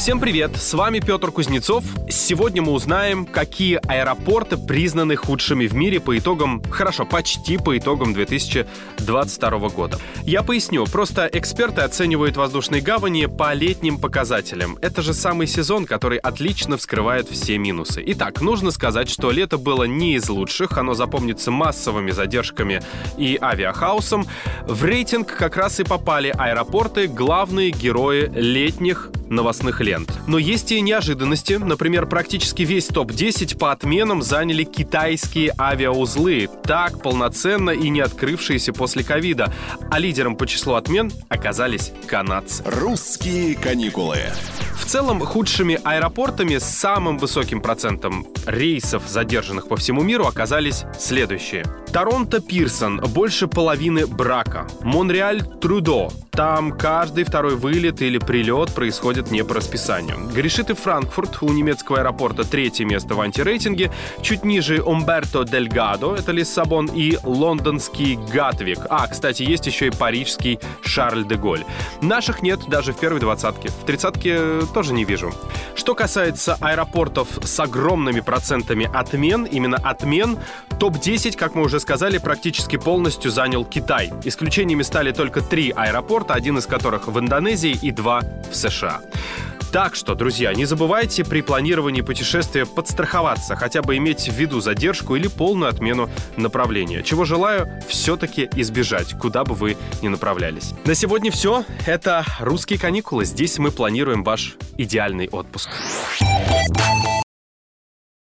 Всем привет, с вами Петр Кузнецов. Сегодня мы узнаем, какие аэропорты признаны худшими в мире по итогам, хорошо, почти по итогам 2022 года. Я поясню, просто эксперты оценивают воздушные гавани по летним показателям. Это же самый сезон, который отлично вскрывает все минусы. Итак, нужно сказать, что лето было не из лучших, оно запомнится массовыми задержками и авиахаусом. В рейтинг как раз и попали аэропорты, главные герои летних новостных лент. Но есть и неожиданности. Например, практически весь топ-10 по отменам заняли китайские авиаузлы, так полноценно и не открывшиеся после ковида. А лидером по числу отмен оказались канадцы. «Русские каникулы». В целом, худшими аэропортами с самым высоким процентом рейсов, задержанных по всему миру, оказались следующие. Торонто Пирсон – больше половины брака. Монреаль Трудо – там каждый второй вылет или прилет происходит не по расписанию. Грешит и Франкфурт, у немецкого аэропорта третье место в антирейтинге. Чуть ниже Умберто Дельгадо, это Лиссабон, и лондонский Гатвик. А, кстати, есть еще и парижский Шарль де Голь. Наших нет даже в первой двадцатке. В тридцатке тоже не вижу. Что касается аэропортов с огромными процентами отмен, именно отмен, топ-10, как мы уже сказали, практически полностью занял Китай. Исключениями стали только три аэропорта, один из которых в Индонезии и два в США. Так что, друзья, не забывайте при планировании путешествия подстраховаться, хотя бы иметь в виду задержку или полную отмену направления. Чего желаю все-таки избежать, куда бы вы ни направлялись. На сегодня все. Это «Русские каникулы». Здесь мы планируем ваш идеальный отпуск.